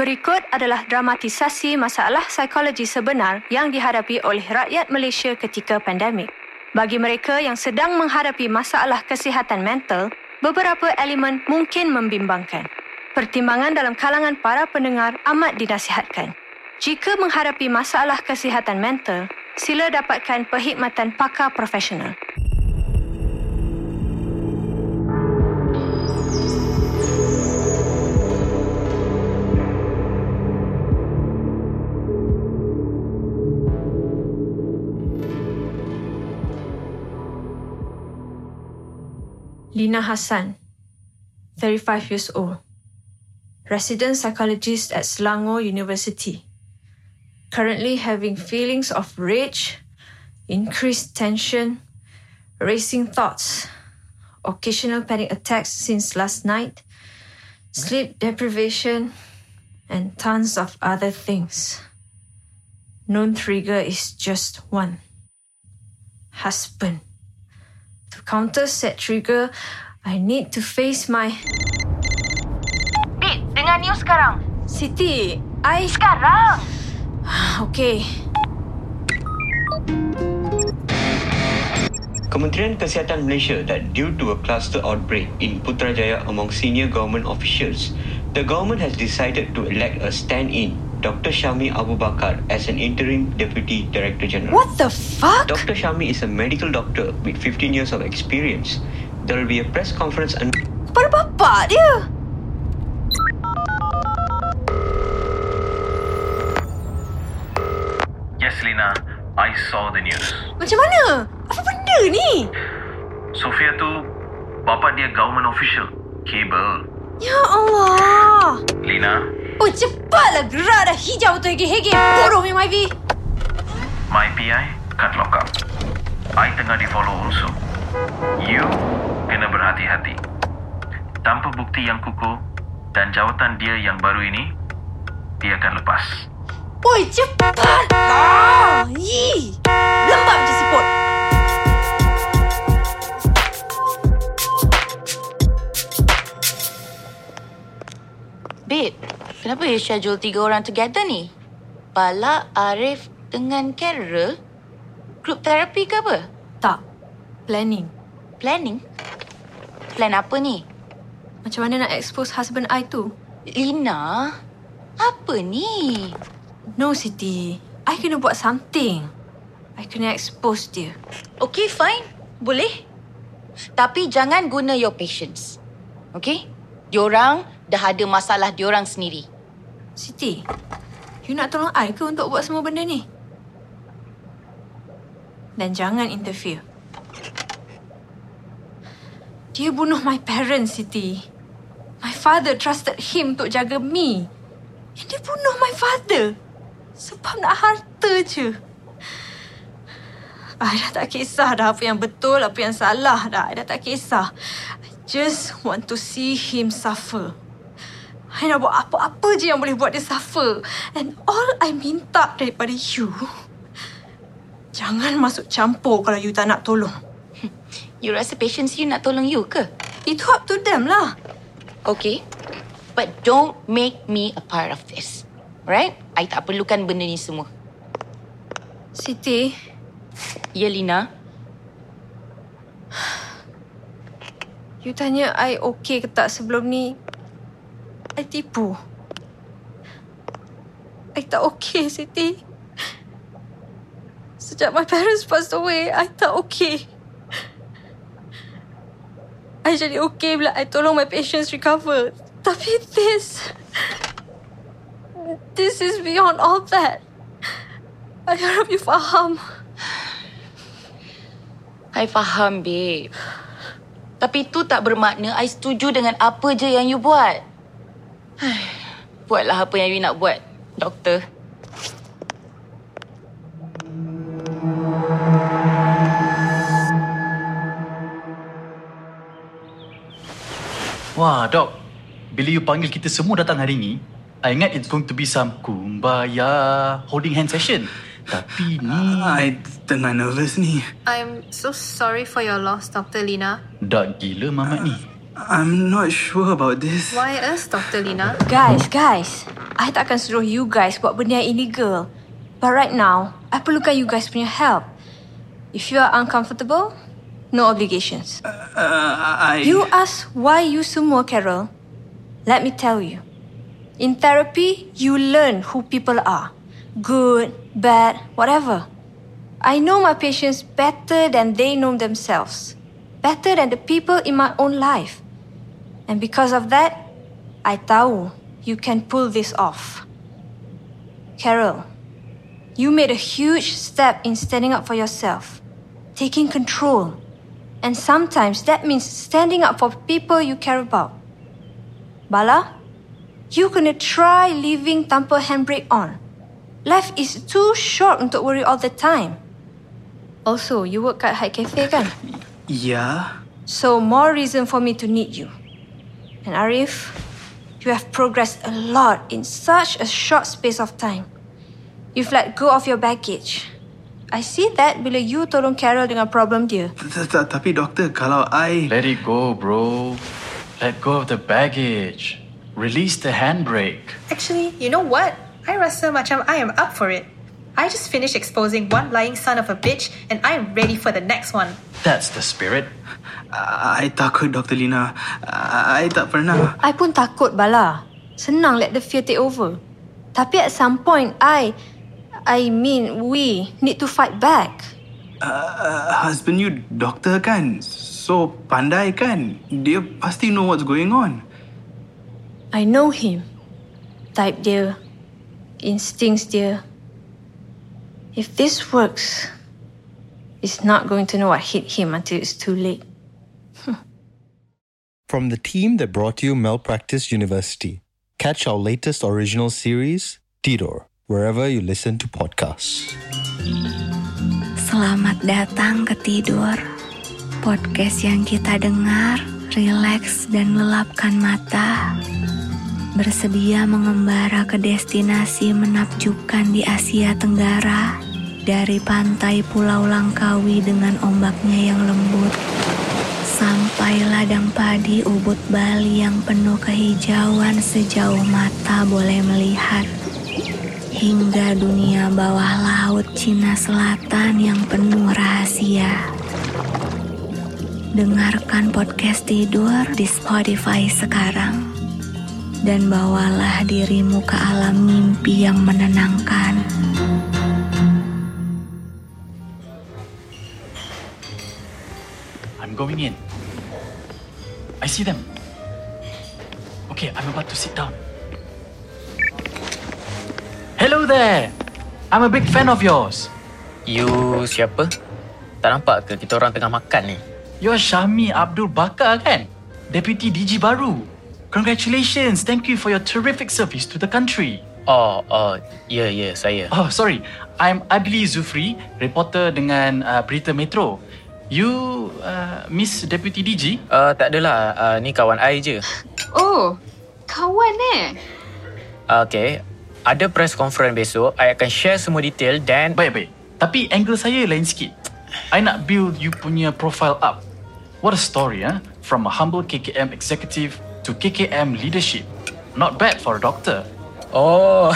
Berikut adalah dramatisasi masalah psikologi sebenar yang dihadapi oleh rakyat Malaysia ketika pandemik. Bagi mereka yang sedang menghadapi masalah kesihatan mental, beberapa elemen mungkin membimbangkan. Pertimbangan dalam kalangan para pendengar amat dinasihatkan. Jika menghadapi masalah kesihatan mental, sila dapatkan perkhidmatan pakar profesional. Lina Hassan, 35 years old, resident psychologist at Selangor University. Currently having feelings of rage, increased tension, racing thoughts, occasional panic attacks since last night, sleep deprivation, and tons of other things. Known trigger is just one husband. Counter said trigger, I need to face my. Bit, dengar news sekarang. Siti, I. Sekarang. Okay. Kementerian Kesihatan Malaysia that due to a cluster outbreak in Putrajaya among senior government officials, the government has decided to elect a stand-in, Dr. Shami Abu Bakar, as an interim Deputy Director General. What the fuck? Dr. Shami is a medical doctor with 15 years of experience. There will be a press conference and Kepada bapak dia. Yes, Lina. I saw the news. Macam mana? Apa benda ni? Sofia tu, bapa dia government official. Cable. Ya Allah. Lina, Oh, cepatlah gerak dah hijau tu hege-hege. Bodoh memang Ivy. my PI kat lock up. I tengah di follow also. You kena berhati-hati. Tanpa bukti yang kukuh dan jawatan dia yang baru ini, dia akan lepas. Oi, cepat! You schedule tiga orang together ni? Bala, Arif dengan Carol? Group terapi ke apa? Tak, planning. Planning? Plan apa ni? Macam mana nak expose husband I tu? Lina, apa ni? No, Siti. I kena buat something. I kena expose dia. Okay, fine. Boleh. Tapi jangan guna your patience. Okay? Diorang dah ada masalah diorang sendiri. Siti, you nak tolong I ke untuk buat semua benda ni? Dan jangan interfere. Dia bunuh my parents, Siti. My father trusted him untuk jaga me. And dia bunuh my father. Sebab nak harta je. I dah tak kisah dah apa yang betul, apa yang salah dah. I dah tak kisah. I just want to see him suffer. I nak buat apa-apa je yang boleh buat dia suffer. And all I minta daripada you, jangan masuk campur kalau you tak nak tolong. You rasa patience you nak tolong you ke? Itu up to them lah. Okay. But don't make me a part of this. Right? I tak perlukan benda ni semua. Siti, Ya, Lina. you tanya I okay ke tak sebelum ni. I tipu. I tak okay, Siti. Sejak my parents passed away, I tak okay. I jadi okay bila I tolong my patients recover. Tapi this... This is beyond all that. I harap you faham. I faham, babe. Tapi itu tak bermakna I setuju dengan apa je yang you buat. Buatlah apa yang you nak buat, doktor. Wah, Dok. Bila you panggil kita semua datang hari ni, I ingat it's going to be some kumbaya holding hand session. Tapi ni... I tengah nervous ni. I'm so sorry for your loss, Dr. Lina. Dak gila mamat ni. I'm not sure about this. Why us, Dr. Lina? Guys, guys. I takkan suruh you guys buat benda yang illegal. But right now, I perlukan you guys punya help. If you are uncomfortable, no obligations. Uh, I... You ask why you semua, Carol. Let me tell you. In therapy, you learn who people are. Good, bad, whatever. I know my patients better than they know themselves. Better than the people in my own life. And because of that, I tahu you can pull this off. Carol, you made a huge step in standing up for yourself, taking control. And sometimes that means standing up for people you care about. Bala, you gonna try living tanpa handbrake on. Life is too short untuk worry all the time. Also, you work at High Cafe kan? Yeah? So more reason for me to need you. And Arif, you have progressed a lot in such a short space of time. You've let go of your baggage. I see that bila you tolong Carol dengan problem dia. Tapi doktor, kalau I... Let it go, bro. Let go of the baggage. Release the handbrake. Actually, you know what? I rasa macam I am up for it. I just finished exposing one lying son of a bitch and I'm ready for the next one. That's the spirit. I takut, Dr. Lina. I tak pernah... I pun takut, Bala. Senang let the fear take over. Tapi at some point, I... I mean, we need to fight back. Uh, husband you doktor kan? So, pandai kan? Dia pasti know what's going on. I know him. Type dia. Instincts dia. If this works, he's not going to know what hit him until it's too late. From the team that brought you Malpractice University, catch our latest original series, Tidor, wherever you listen to podcasts. Selamat datang ke Tidur, podcast yang kita dengar, rileks dan lelapkan mata. Bersedia mengembara ke destinasi menakjubkan di Asia Tenggara, dari pantai Pulau Langkawi dengan ombaknya yang lembut, sampai ladang padi Ubud Bali yang penuh kehijauan sejauh mata boleh melihat hingga dunia bawah laut Cina Selatan yang penuh rahasia. Dengarkan podcast tidur di Spotify sekarang dan bawalah dirimu ke alam mimpi yang menenangkan. I'm going in. I see them. Okay, I'm about to sit down. Hello there. I'm a big fan of yours. You siapa? Tak nampak ke kita orang tengah makan ni? You're Syami Abdul Bakar kan? Deputy DG baru. Congratulations. Thank you for your terrific service to the country. Oh, oh, ya, yeah, ya, yeah, saya. Oh, sorry. I'm Adli Zufri, reporter dengan uh, Berita Metro. You, uh, Miss Deputy DG? Uh, tak adalah. Uh, ni kawan I je. Oh, kawan eh? Okay. Ada press conference besok. I akan share semua detail dan... Baik, baik. Tapi angle saya lain sikit. I nak build you punya profile up. What a story, eh? From a humble KKM executive to KKM leadership. Not bad for a doctor. Oh.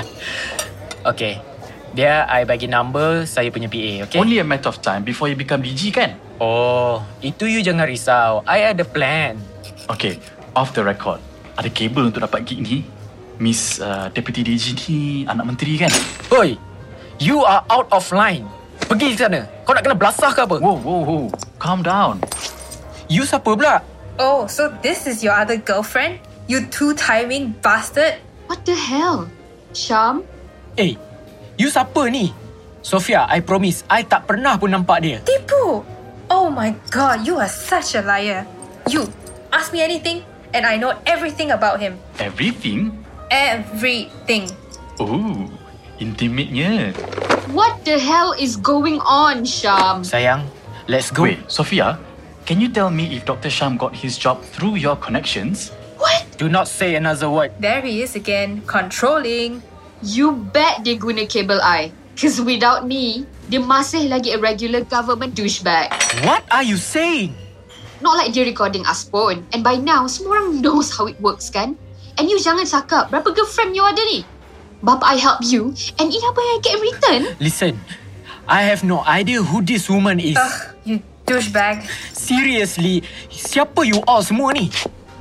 okay. Dia I bagi number saya punya PA, okay? Only a matter of time before you become DG kan? Oh, itu you jangan risau. I ada plan. Okay, off the record. Ada kabel untuk dapat gig ni. Miss uh, Deputy DG ni anak menteri kan? Oi, you are out of line. Pergi sana. Kau nak kena belasah ke apa? Whoa, whoa, whoa. Calm down. You siapa pula? Oh, so this is your other girlfriend? You two-timing bastard? What the hell? Syam? Eh, you siapa ni? Sofia, I promise, I tak pernah pun nampak dia. Tipu! Oh my god, you are such a liar. You, ask me anything and I know everything about him. Everything? Everything. Oh, intimate-nya. What the hell is going on, Syam? Sayang, let's go. Wait, Sophia, can you tell me if Dr. Sham got his job through your connections? What? Do not say another word. There he is again, controlling. You bet dia guna cable I. Cause without me, dia masih lagi a regular government douchebag. What are you saying? Not like dia recording us pun. And by now, semua orang knows how it works kan? And you jangan cakap berapa girlfriend you ada ni. Bapa I help you and ini apa yang I get in return? Listen, I have no idea who this woman is. Ugh, you douchebag. Seriously, siapa you all semua ni?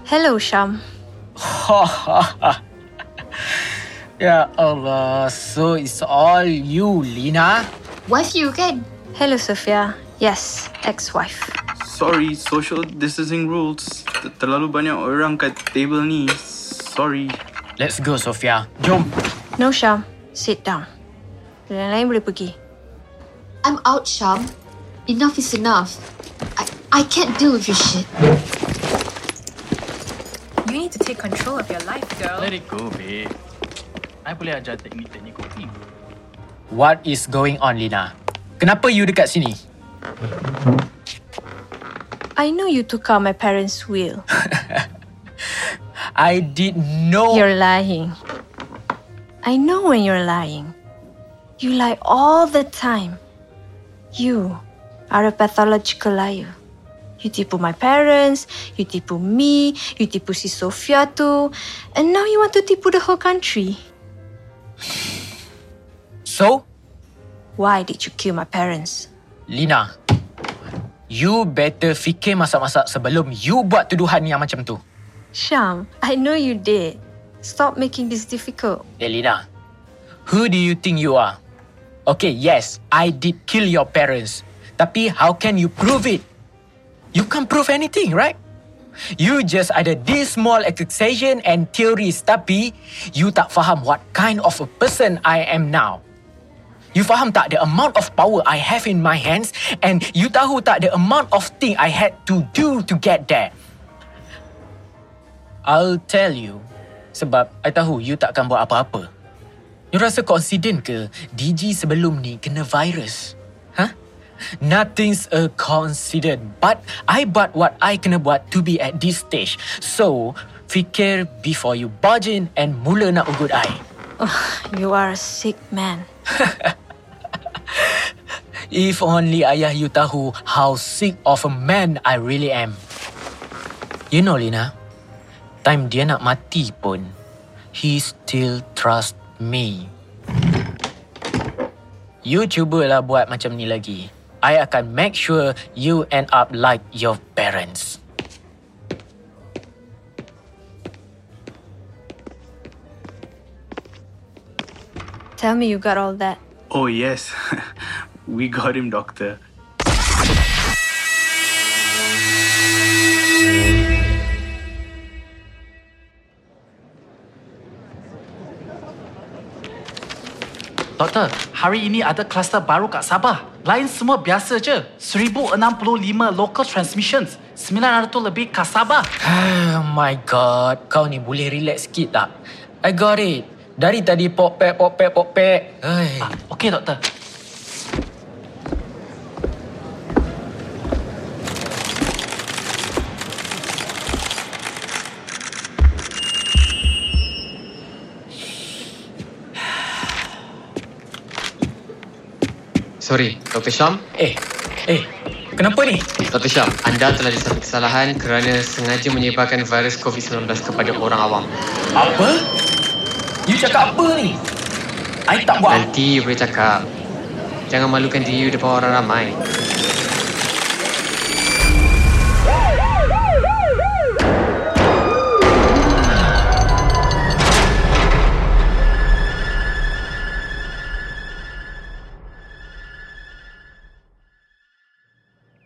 Hello, Syam. ya Allah, so it's all you, Lina? Wife you kan? Hello, Sophia. Yes, ex-wife. Sorry, social distancing rules. Ter- Terlalu banyak orang kat table ni. Sorry. Let's go, Sofia. Jom. No, Syam. Sit down. Yang lain boleh pergi. I'm out, Sham. Enough is enough. I I can't deal with your shit. You need to take control of your life, girl. Let it go, babe. I boleh ajar teknik-teknik cooking. What is going on, Lina? Kenapa you dekat sini? I know you took out my parents' will. I did know... You're lying. I know when you're lying. You lie all the time. You are a pathological liar. You tipu my parents, you tipu me, you tipu si Sofia tu, and now you want to tipu the whole country. So, Why did you kill my parents? Lina, you better fikir masak-masak sebelum you buat tuduhan yang macam tu. Sham, I know you did. Stop making this difficult. Eh, Lina, who do you think you are? Okay, yes, I did kill your parents. Tapi how can you prove it? You can't prove anything, right? You just ada this small accusation and theories tapi you tak faham what kind of a person I am now. You faham tak the amount of power I have in my hands and you tahu tak the amount of thing I had to do to get there. I'll tell you sebab I tahu you takkan buat apa-apa. You rasa confident ke DG sebelum ni kena virus? Huh? Nothing's a coincidence but I buat what I kena buat to be at this stage. So, fikir before you barge in and mula nak ugut I. You are a sick man. If only ayah you tahu how sick of a man I really am. You know Lina, time dia nak mati pun, he still trust me. You cubalah buat macam ni lagi. I akan make sure you end up like your parents. Tell me you got all that. Oh, yes. we got him, doctor. Doktor, hari ini ada kluster baru kat Sabah. Lain semua biasa je. 1065 local transmissions. 900 lebih kat Sabah. Oh my god, kau ni boleh relax sikit tak? I got it. Dari tadi pop pek pop pek pop pek. Hai. Ah, Okey, doktor. Sorry, Dr. Syam. Eh, eh, kenapa ni? Dr. Syam, anda telah disatu kesalahan kerana sengaja menyebarkan virus COVID-19 kepada orang awam. Apa? You cakap apa ni? I tak buat Nanti you boleh cakap. Jangan malukan diri you depan orang ramai.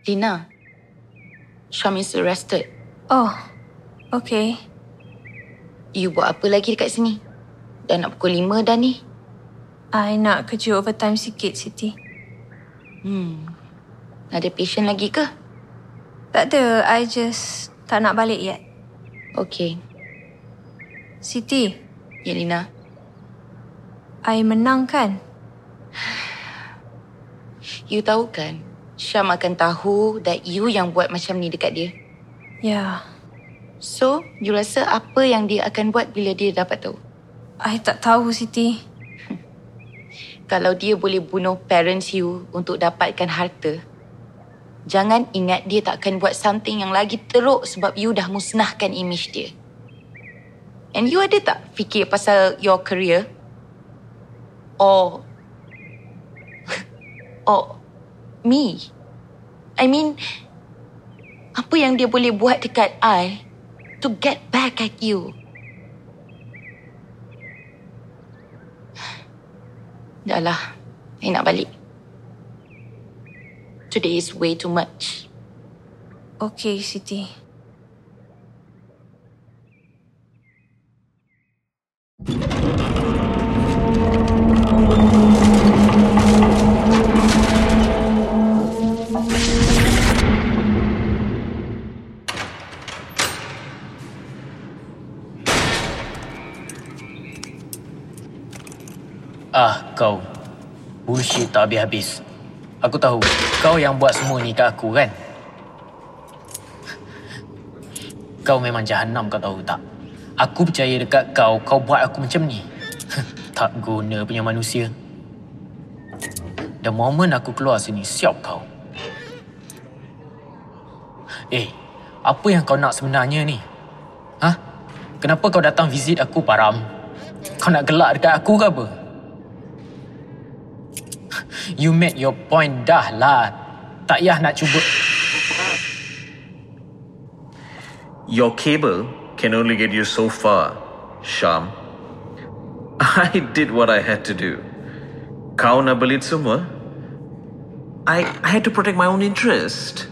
Lina, Syam is arrested. Oh, okay. You buat apa lagi dekat sini? Dah nak pukul lima dah ni. I nak kerja overtime sikit, Siti. Hmm. Ada patient lagi ke? Tak ada, I just tak nak balik yet. Okay. Siti, Ya, Lina. I menang kan? You tahu kan, Syam akan tahu that you yang buat macam ni dekat dia. Ya, So, you rasa apa yang dia akan buat bila dia dapat tahu? I tak tahu, Siti. Kalau dia boleh bunuh parents you untuk dapatkan harta, jangan ingat dia tak akan buat something yang lagi teruk sebab you dah musnahkan image dia. And you ada tak fikir pasal your career? Or... or... me? I mean... Apa yang dia boleh buat dekat I to get back at you? Dah lah. I nak balik. Today is way too much. Okay, Siti. Ah, kau. Bullshit tak habis-habis. Aku tahu, kau yang buat semua ni kat aku kan? Kau memang jahanam kau tahu tak? Aku percaya dekat kau, kau buat aku macam ni. tak guna punya manusia. The moment aku keluar sini, siap kau. Eh, apa yang kau nak sebenarnya ni? Hah? Kenapa kau datang visit aku, Param? Kau nak gelak dekat aku ke apa? You made your point dah lah. Tak payah nak cuba. Your cable can only get you so far, Sham. I did what I had to do. Kau nak belit semua? I, I had to protect my own interest.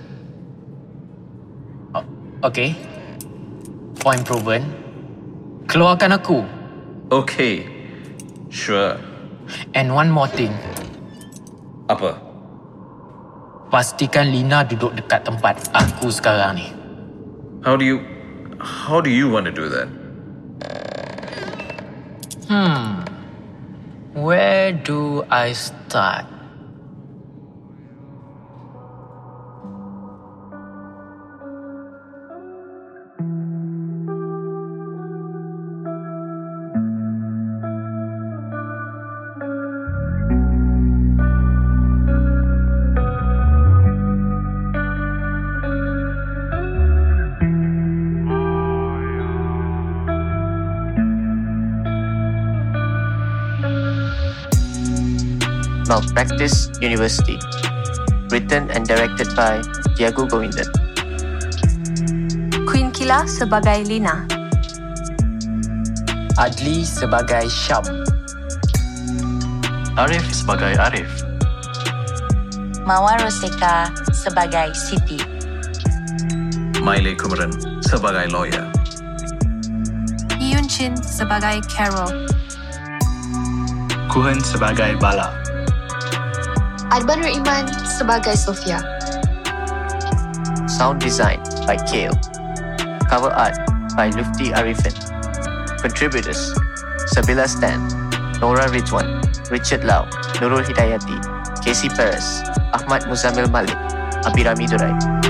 Okay. Point proven. Keluarkan aku. Okay. Sure. And one more thing. Apa? Pastikan Lina duduk dekat tempat aku sekarang ni. How do you... How do you want to do that? Hmm. Where do I start? Malpractice University. Written and directed by Diago Govindan. Queen Kila sebagai Lina. Adli sebagai Syam. Arif sebagai Arif. Mawar Roseka sebagai Siti. Miley Kumaran sebagai lawyer. Yun Chin sebagai Carol. Kuhan sebagai Bala. Arban Iman sebagai Sofia. Sound design by Kale. Cover art by Lufti Arifin. Contributors Sabila Stan, Nora Ridwan, Richard Lau, Nurul Hidayati, Casey Perez, Ahmad Muzamil Malik, Abirami Durai.